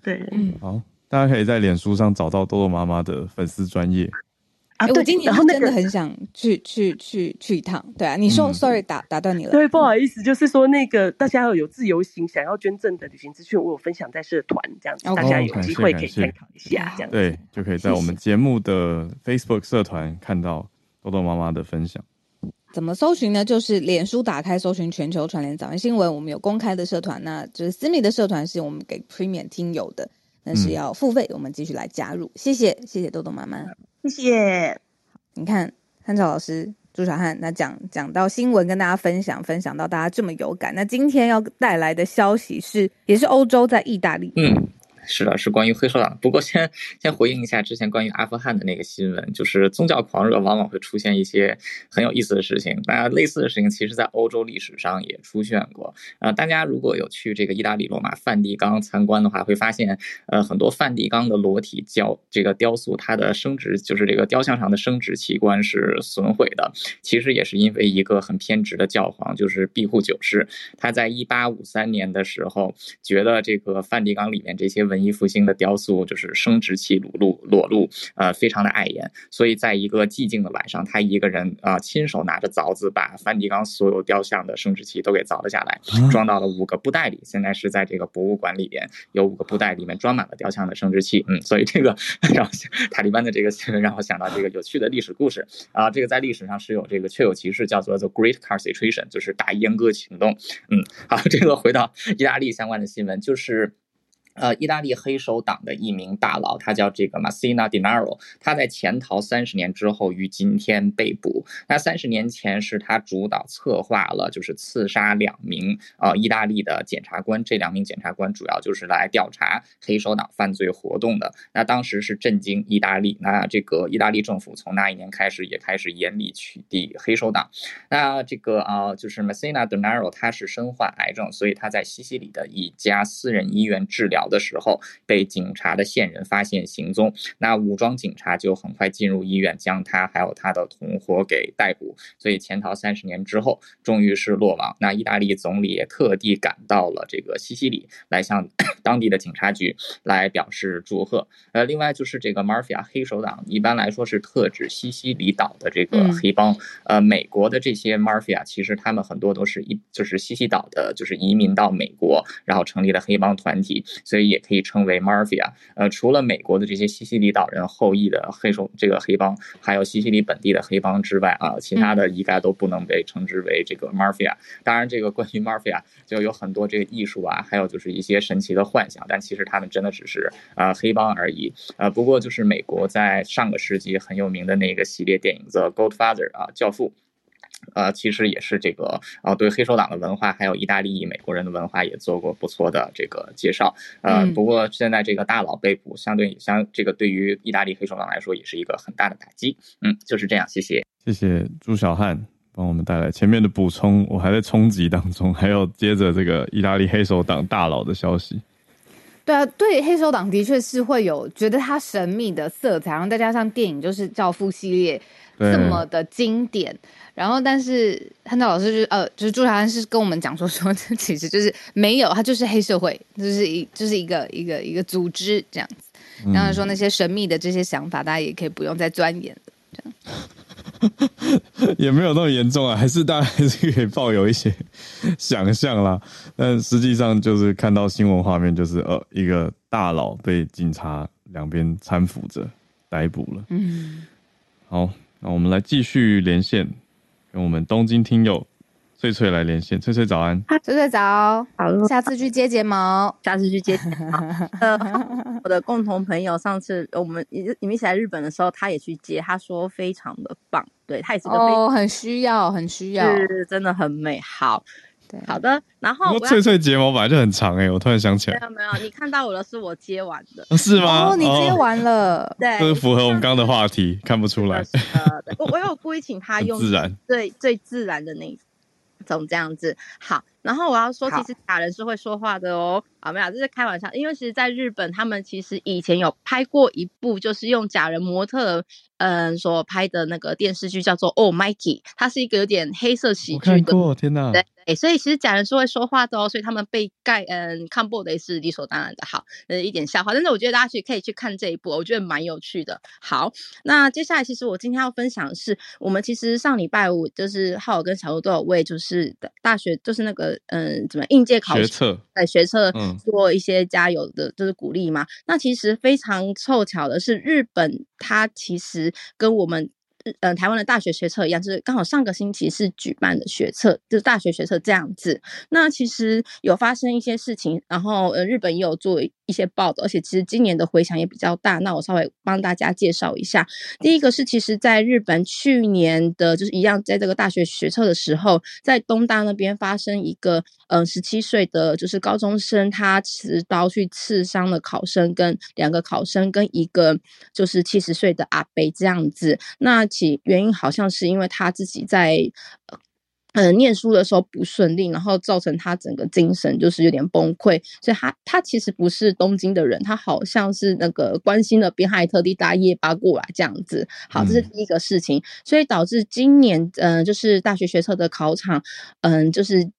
对，嗯，好，大家可以在脸书上找到豆豆妈妈的粉丝专页。啊，对，我今年真的很想去去去去一趟。对啊，你说，sorry，打打断你了。对，不好意思，就是说那个大家要有自由行想要捐赠的旅行资讯，我有分享在社团这样子，大家有机会可以参考一下，这样对，就可以在我们节目的 Facebook 社团看到豆豆妈妈的分享。怎么搜寻呢？就是脸书打开搜寻全球串联早安新闻，我们有公开的社团，那就是私密的社团是我们给 Premium 听友的，那是要付费，我们继续来加入。谢谢，谢谢豆豆妈妈。谢谢。你看，汉朝老师朱小汉，那讲讲到新闻，跟大家分享，分享到大家这么有感。那今天要带来的消息是，也是欧洲，在意大利。嗯。是的，是关于黑手党。不过先先回应一下之前关于阿富汗的那个新闻，就是宗教狂热往往会出现一些很有意思的事情。那类似的事情，其实在欧洲历史上也出现过。呃，大家如果有去这个意大利罗马梵蒂冈参观的话，会发现，呃，很多梵蒂冈的裸体雕这个雕塑，它的生殖就是这个雕像上的生殖器官是损毁的。其实也是因为一个很偏执的教皇，就是庇护九世，他在一八五三年的时候，觉得这个梵蒂冈里面这些文文艺复兴的雕塑就是生殖器裸露裸露，呃，非常的碍眼，所以在一个寂静的晚上，他一个人啊、呃，亲手拿着凿子把梵蒂冈所有雕像的生殖器都给凿了下来，装到了五个布袋里。现在是在这个博物馆里边，有五个布袋里面装满了雕像的生殖器。嗯，所以这个让塔利班的这个新闻让我想到这个有趣的历史故事啊，这个在历史上是有这个确有其事，叫做 The Great Castration，就是大阉割行动。嗯，好，这个回到意大利相关的新闻就是。呃，意大利黑手党的一名大佬，他叫这个 Messina Denaro，他在潜逃三十年之后于今天被捕。那三十年前是他主导策划了，就是刺杀两名呃意大利的检察官。这两名检察官主要就是来调查黑手党犯罪活动的。那当时是震惊意大利，那这个意大利政府从那一年开始也开始严厉取缔黑手党。那这个啊、呃，就是 Messina Denaro，他是身患癌症，所以他在西西里的一家私人医院治疗。寮的时候，被警察的线人发现行踪，那武装警察就很快进入医院，将他还有他的同伙给逮捕。所以潜逃三十年之后，终于是落网。那意大利总理也特地赶到了这个西西里，来向当地的警察局来表示祝贺。呃，另外就是这个 Mafia 黑手党，一般来说是特指西西里岛的这个黑帮。呃，美国的这些 Mafia 其实他们很多都是一就是西西岛的，就是移民到美国，然后成立了黑帮团体，所以也可以称为 Mafia。呃，除了美国的这些西西里岛人后裔的黑手这个黑帮，还有西西里本地的黑帮之外啊，其他的一概都不能被称之为这个 Mafia。当然，这个关于 Mafia 就有很多这个艺术啊，还有就是一些神奇的幻想，但其实他们真的只是啊、呃、黑帮而已。呃，不过就是美国在上个世纪很有名的那个系列电影《The Godfather》啊，教父。呃，其实也是这个呃，对黑手党的文化，还有意大利裔美国人的文化也做过不错的这个介绍。呃，不过现在这个大佬被捕，相对相这个对于意大利黑手党来说，也是一个很大的打击。嗯，就是这样。谢谢，谢谢朱小汉帮我们带来前面的补充，我还在冲击当中，还有接着这个意大利黑手党大佬的消息。对啊，对黑手党的确是会有觉得它神秘的色彩，然后再加上电影就是《教父》系列这么的经典。然后，但是汉照老师就是呃，就是朱小安是跟我们讲说说，这其实就是没有，他就是黑社会，就是一就是一个一个一个组织这样子。然后说那些神秘的这些想法，大家也可以不用再钻研了，这样。也没有那么严重啊，还是大家还是可以抱有一些想象啦。但实际上就是看到新闻画面，就是呃，一个大佬被警察两边搀扶着逮捕了。嗯，好，那我们来继续连线。跟我们东京听友翠翠来连线，翠翠早安，翠翠早，好，下次去接睫毛，下次去接睫毛。呃，我的共同朋友上次我们你你们一起来日本的时候，他也去接，他说非常的棒，对他也是个哦，很需要，很需要，是真的很美。好。对，好的。然后翠翠睫毛本来就很长哎、欸，我突然想起来，没有没有，你看到我的是我接完的，是吗？哦，你接完了，对，这是符合我们刚刚的话题，看不出来。呃，我我有故意请他用自然。最最自然的那种这样子。好，然后我要说，其实假人是会说话的哦。好，没有，这是开玩笑，因为其实，在日本，他们其实以前有拍过一部，就是用假人模特。嗯，所拍的那个电视剧叫做《Oh Mikey》，它是一个有点黑色喜剧的。天哪！对，所以其实假人是会说话的哦，所以他们被盖嗯看破的也是理所当然的。好，呃，一点笑话，但是我觉得大家去可以去看这一部，我觉得蛮有趣的。好，那接下来其实我今天要分享的是，我们其实上礼拜五就是浩尔跟小鹿都有为就是大学就是那个嗯怎么应届考学测在学测做一些加油的，就是鼓励嘛。那其实非常凑巧的是，日本它其实。跟我们。呃，台湾的大学学测一样，就是刚好上个星期是举办的学测，就是大学学测这样子。那其实有发生一些事情，然后呃，日本也有做一些报道，而且其实今年的回响也比较大。那我稍微帮大家介绍一下。第一个是，其实在日本去年的，就是一样，在这个大学学测的时候，在东大那边发生一个，呃，十七岁的就是高中生，他持刀去刺伤了考生，跟两个考生，跟一个就是七十岁的阿伯这样子。那其原因好像是因为他自己在呃念书的时候不顺利，然后造成他整个精神就是有点崩溃，所以他他其实不是东京的人，他好像是那个关心的边还特地搭夜巴过来这样子。好，这是第一个事情，所以导致今年嗯、呃、就是大学学测的考场嗯、呃、就是。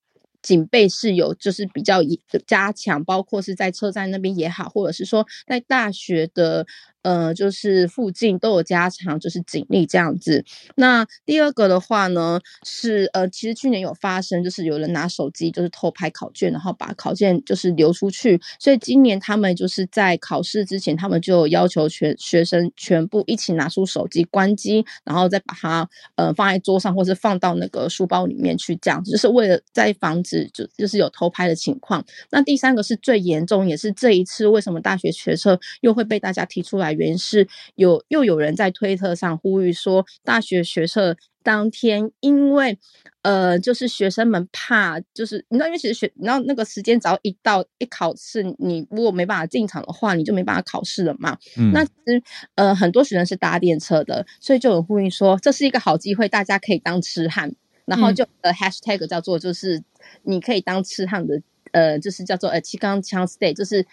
警备是有，就是比较加强，包括是在车站那边也好，或者是说在大学的呃，就是附近都有加强，就是警力这样子。那第二个的话呢，是呃，其实去年有发生，就是有人拿手机就是偷拍考卷，然后把考卷就是流出去。所以今年他们就是在考试之前，他们就要求全学生全部一起拿出手机关机，然后再把它呃放在桌上，或是放到那个书包里面去，这样子就是为了在防止。就就是有偷拍的情况。那第三个是最严重，也是这一次为什么大学学测又会被大家提出来，原因是有又有人在推特上呼吁说，大学学测当天，因为呃，就是学生们怕，就是你知道，因为其实学，你知道那个时间只要一到一考试，你如果没办法进场的话，你就没办法考试了嘛。嗯。那其实呃，很多学生是搭电车的，所以就有呼吁说，这是一个好机会，大家可以当痴汉。然后就呃 hashtag 叫做就是你可以当痴汉的呃就是叫做呃七刚枪 stay 就是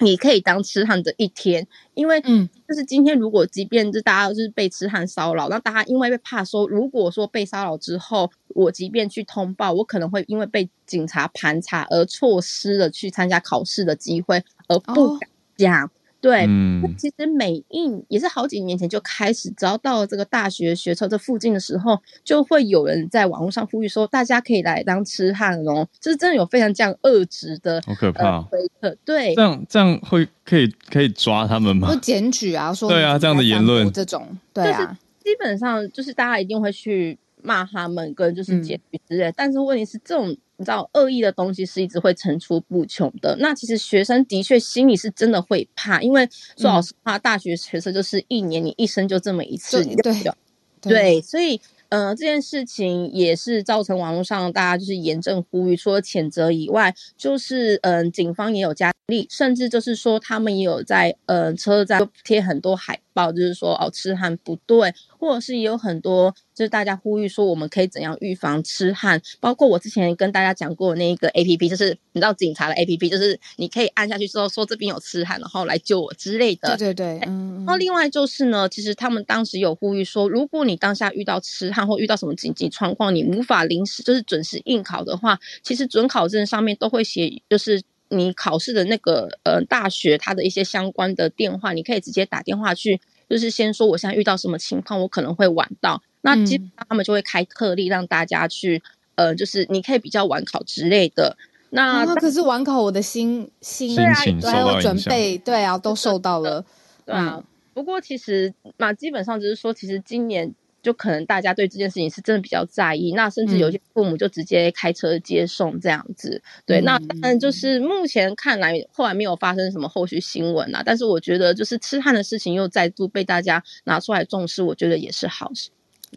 你可以当痴汉的一天，因为嗯，就是今天如果即便是大家就是被痴汉骚扰，那大家因为被怕说，如果说被骚扰之后，我即便去通报，我可能会因为被警察盘查而错失了去参加考试的机会，而不敢讲。哦对，嗯，其实美印也是好几年前就开始，只要到了这个大学学车这附近的时候，就会有人在网络上呼吁说，大家可以来当痴汉哦，就是真的有非常这样恶质的，好可怕，哦呃，对，这样这样会可以可以抓他们吗？不检举啊，说对啊，这样的言论。这种，对啊，基本上就是大家一定会去骂他们，跟就是检举之类，嗯，但是问题是这种。你知道恶意的东西是一直会层出不穷的。那其实学生的确心里是真的会怕，因为说老实话，大学学生就是一年你一生就这么一次，对对，对，所以呃这件事情也是造成网络上大家就是严正呼吁，除了谴责以外，就是嗯、呃、警方也有加力，甚至就是说他们也有在呃车站贴很多海报，就是说哦痴汉不对，或者是也有很多。就是大家呼吁说，我们可以怎样预防痴汉？包括我之前跟大家讲过那一个 A P P，就是你知道警察的 A P P，就是你可以按下去之后说这边有痴汉，然后来救我之类的。对对对，嗯。然后另外就是呢，其实他们当时有呼吁说，如果你当下遇到痴汉或遇到什么紧急状况，你无法临时就是准时应考的话，其实准考证上面都会写，就是你考试的那个呃大学它的一些相关的电话，你可以直接打电话去，就是先说我现在遇到什么情况，我可能会晚到。那基本上他们就会开特例让大家去，嗯、呃，就是你可以比较晚考之类的。那、啊、可是晚考，我的心心对啊，还有准备，对啊，都受到了。对啊，嗯、不过其实那基本上就是说，其实今年就可能大家对这件事情是真的比较在意。那甚至有些父母就直接开车接送这样子。嗯、对，那但就是目前看来，后来没有发生什么后续新闻啊。但是我觉得，就是痴汉的事情又再度被大家拿出来重视，我觉得也是好事。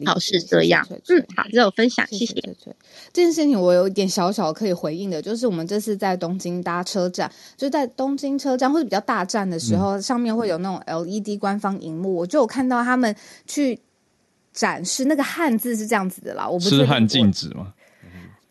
好，是这样。嗯，好，这有分享，谢谢。这件事情我有一点小小可以回应的，就是我们这次在东京搭车站，就在东京车站或者比较大站的时候，嗯、上面会有那种 LED 官方荧幕，我就有看到他们去展示那个汉字是这样子的啦。我不是痴汉禁止吗？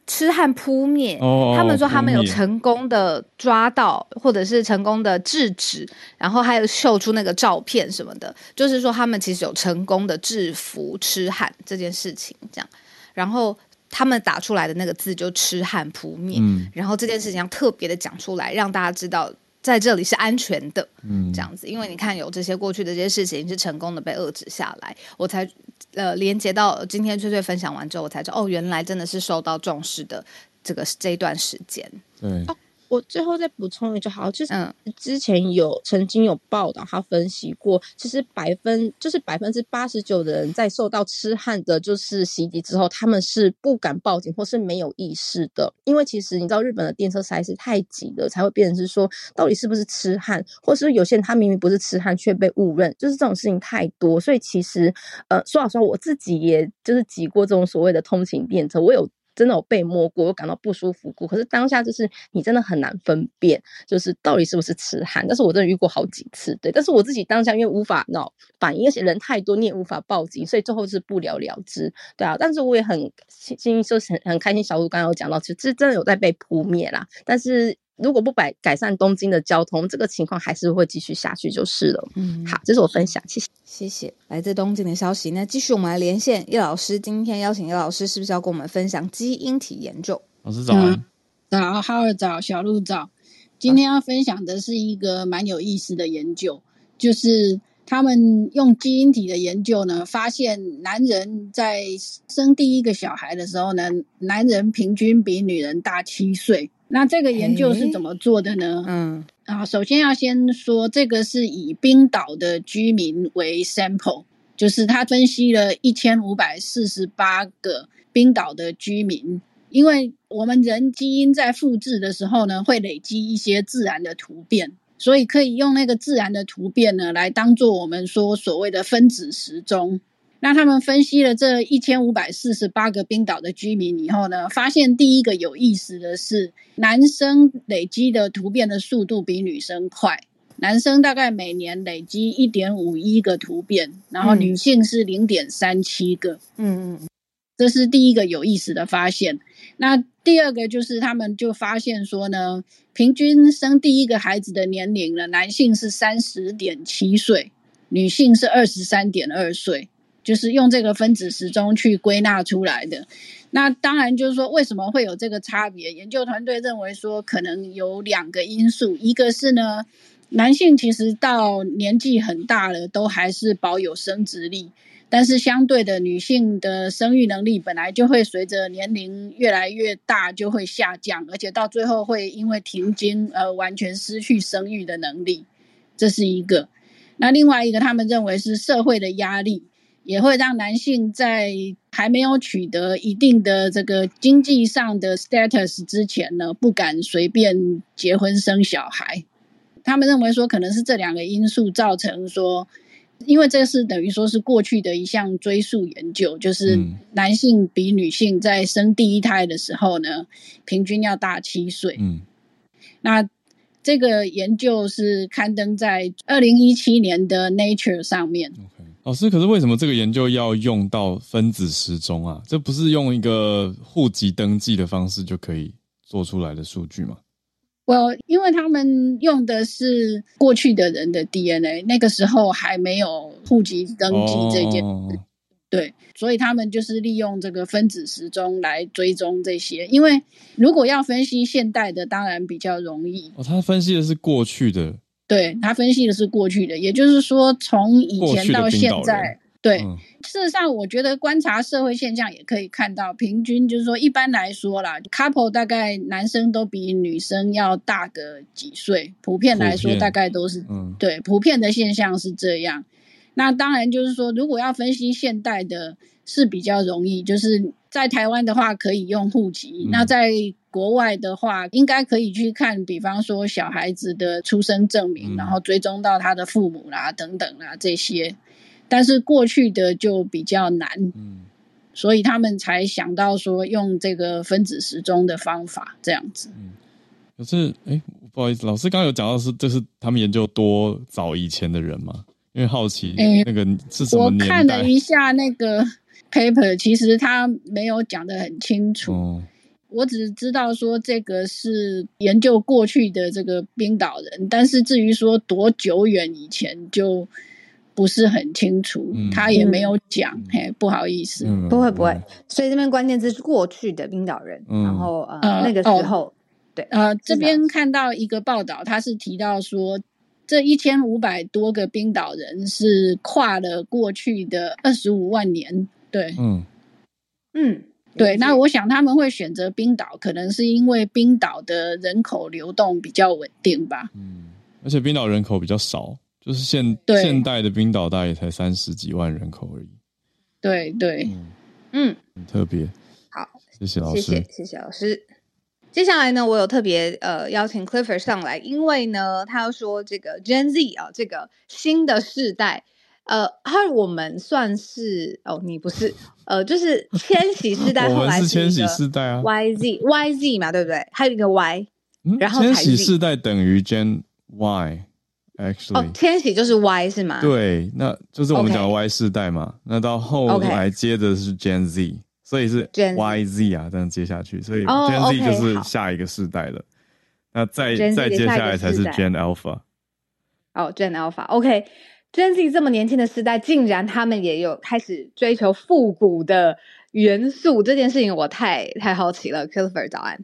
痴汉扑灭，他们说他们有成功的抓到，或者是成功的制止，然后还有秀出那个照片什么的，就是说他们其实有成功的制服痴汉这件事情，这样，然后他们打出来的那个字就痴汉扑灭，嗯，然后这件事情要特别的讲出来，让大家知道。在这里是安全的，嗯，这样子，因为你看有这些过去的这些事情是成功的被遏制下来，我才呃连接到今天翠翠分享完之后，我才知道哦，原来真的是受到重视的这个这一段时间，对。我最后再补充一句，好，就是之前有曾经有报道，他分析过，其实百分就是百分之八十九的人在受到痴汉的，就是袭击之后，他们是不敢报警或是没有意识的，因为其实你知道日本的电车实在是太挤了，才会变成是说到底是不是痴汉，或是有些人他明明不是痴汉却被误认，就是这种事情太多，所以其实呃说老实话，我自己也就是挤过这种所谓的通勤电车，我有。真的有被摸过，有感到不舒服过。可是当下就是你真的很难分辨，就是到底是不是痴汉。但是我真的遇过好几次，对。但是我自己当下因为无法脑反应，而且人太多，你也无法报警，所以最后是不了了之，对啊。但是我也很心就是很很开心，小鹿刚刚有讲到，其实真的有在被扑灭啦。但是。如果不改改善东京的交通，这个情况还是会继续下去，就是了。嗯，好，这是我分享，谢谢，谢谢。来自东京的消息，那继续我们来连线叶老师。今天邀请叶老师，是不是要跟我们分享基因体研究？老师早安。嗯、早，哈尔早，小鹿早。今天要分享的是一个蛮有意思的研究，就是他们用基因体的研究呢，发现男人在生第一个小孩的时候呢，男人平均比女人大七岁。那这个研究是怎么做的呢？嗯，啊，首先要先说，这个是以冰岛的居民为 sample，就是他分析了一千五百四十八个冰岛的居民，因为我们人基因在复制的时候呢，会累积一些自然的突变，所以可以用那个自然的突变呢，来当做我们说所谓的分子时钟。那他们分析了这一千五百四十八个冰岛的居民以后呢，发现第一个有意思的是，男生累积的突变的速度比女生快，男生大概每年累积一点五一个突变，然后女性是零点三七个。嗯嗯。这是第一个有意思的发现。那第二个就是他们就发现说呢，平均生第一个孩子的年龄呢，男性是三十点七岁，女性是二十三点二岁，就是用这个分子时钟去归纳出来的。那当然就是说，为什么会有这个差别？研究团队认为说，可能有两个因素，一个是呢，男性其实到年纪很大了，都还是保有生殖力。但是相对的，女性的生育能力本来就会随着年龄越来越大就会下降，而且到最后会因为停经而完全失去生育的能力，这是一个。那另外一个，他们认为是社会的压力，也会让男性在还没有取得一定的这个经济上的 status 之前呢，不敢随便结婚生小孩。他们认为说，可能是这两个因素造成说。因为这是等于说是过去的一项追溯研究，就是男性比女性在生第一胎的时候呢，平均要大七岁。嗯，那这个研究是刊登在二零一七年的 Nature 上面。老师，可是为什么这个研究要用到分子时钟啊？这不是用一个户籍登记的方式就可以做出来的数据吗？我，well, 因为他们用的是过去的人的 DNA，那个时候还没有户籍登记这件事，oh. 对，所以他们就是利用这个分子时钟来追踪这些。因为如果要分析现代的，当然比较容易。哦，他分析的是过去的，对，他分析的是过去的，也就是说从以前到现在。对，事实上，我觉得观察社会现象也可以看到，平均就是说，一般来说啦，couple 大概男生都比女生要大个几岁，普遍来说大概都是，嗯，对，普遍的现象是这样。那当然就是说，如果要分析现代的，是比较容易，就是在台湾的话可以用户籍，嗯，那在国外的话，应该可以去看，比方说小孩子的出生证明，嗯，然后追踪到他的父母啦，等等啦这些。但是过去的就比较难，嗯，所以他们才想到说用这个分子时钟的方法这样子。嗯，可是，哎，不好意思，老师刚刚有讲到是这是他们研究多早以前的人吗？因为好奇，那个是什么年代？我看了一下那个 paper，其实他没有讲得很清楚。哦，我只知道说这个是研究过去的这个冰岛人，但是至于说多久远以前就。不是很清楚，嗯、他也没有讲，嗯、嘿，不好意思，嗯、不会不会，所以这边关键字是过去的冰岛人，嗯、然后呃，呃那个时候，哦、对，呃，这边看到一个报道，他是提到说，这一千五百多个冰岛人是跨了过去的二十五万年，对，嗯嗯，对，那我想他们会选择冰岛，可能是因为冰岛的人口流动比较稳定吧，嗯，而且冰岛人口比较少。就是现现代的冰岛大概才三十几万人口而已。对对，嗯，很特别。好，谢谢老师，谢谢谢谢老师。接下来呢，我有特别呃邀请 Clifford 上来，因为呢，他要说这个 Gen Z 啊，这个新的世代，呃，而我们算是哦，你不是呃，就是 千禧世代，后来是千禧世代啊，Y Z Y Z 嘛，对不对？还有一个 Y，、嗯、然后千禧世代等于 Gen Y。Actually, 哦，千禧就是 Y 是吗？对，那就是我们讲的 Y 世代嘛。那到后来接的是 Gen Z. 所以是 Y Z 啊，这样接下去，所以 Gen Z 就是下一个世代了。Oh, 那再再接下来才是 Gen Alpha。哦、oh,，Gen Alpha，OK，Gen、okay. Z 这么年轻的时代，竟然他们也有开始追求复古的元素，这件事情我太太好奇了。Clifford 早安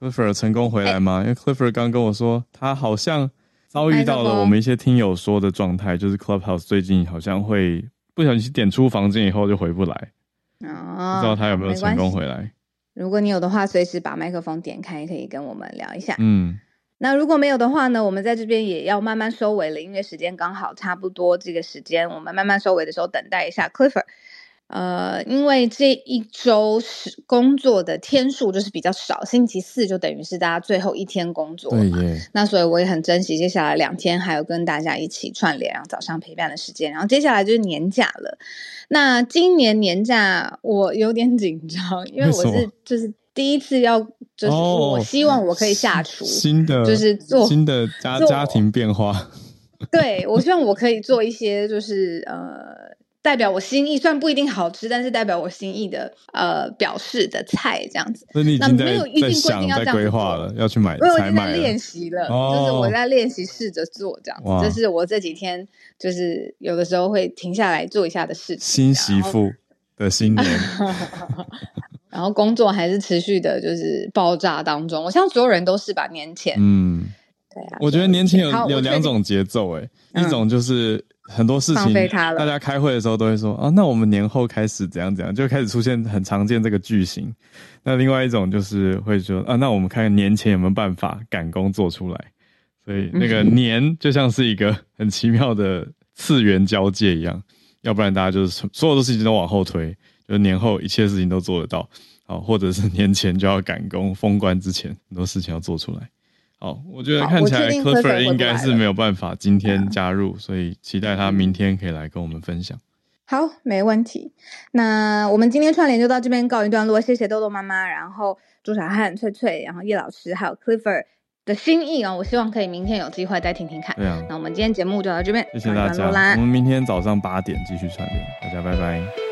，Clifford 成功回来吗？欸、因为 Clifford 刚跟我说，他好像。遭遇到了我们一些听友说的状态，就是 Clubhouse 最近好像会不小心点出房间以后就回不来，哦，不知道他有没有成功回来。如果你有的话，随时把麦克风点开，可以跟我们聊一下。嗯，那如果没有的话呢，我们在这边也要慢慢收尾了，因为时间刚好差不多这个时间，我们慢慢收尾的时候，等待一下 Clifford。呃，因为这一周是工作的天数就是比较少，星期四就等于是大家最后一天工作嘛。那所以我也很珍惜接下来两天还有跟大家一起串联，然后早上陪伴的时间。然后接下来就是年假了。那今年年假我有点紧张，因为我是就是第一次要，就是我希望我可以下厨，新的就是做新的家家庭变化。对，我希望我可以做一些就是呃。代表我心意，虽然不一定好吃，但是代表我心意的呃表示的菜这样子。那你已经在在想在规划了，要去买，我已经在练习了，哦、就是我在练习试着做这样子。这是我这几天就是有的时候会停下来做一下的事情。新媳妇的新年。然后工作还是持续的，就是爆炸当中。我相信所有人都是吧，年前。嗯，对啊。我觉得年前有有两种节奏，哎，一种就是很多事情，大家开会的时候都会说啊，那我们年后开始怎样怎样，就开始出现很常见这个句型。那另外一种就是会说啊，那我们看年前有没有办法赶工做出来。所以那个年就像是一个很奇妙的次元交界一样，要不然大家就是所有的事情都往后推。就年后一切事情都做得到，好，或者是年前就要赶工，封关之前很多事情要做出来。好，我觉得看起来 Clifford 应该是没有办法今天加入，所以期待他明天可以来跟我们分享。好，没问题。那我们今天串联就到这边告一段落，谢谢豆豆妈妈，然后朱小汉、翠翠，然后叶老师，还有 Clifford 的心意哦。我希望可以明天有机会再听听看。对啊。那我们今天节目就到这边，谢谢大家。我们明天早上八点继续串联，大家拜拜。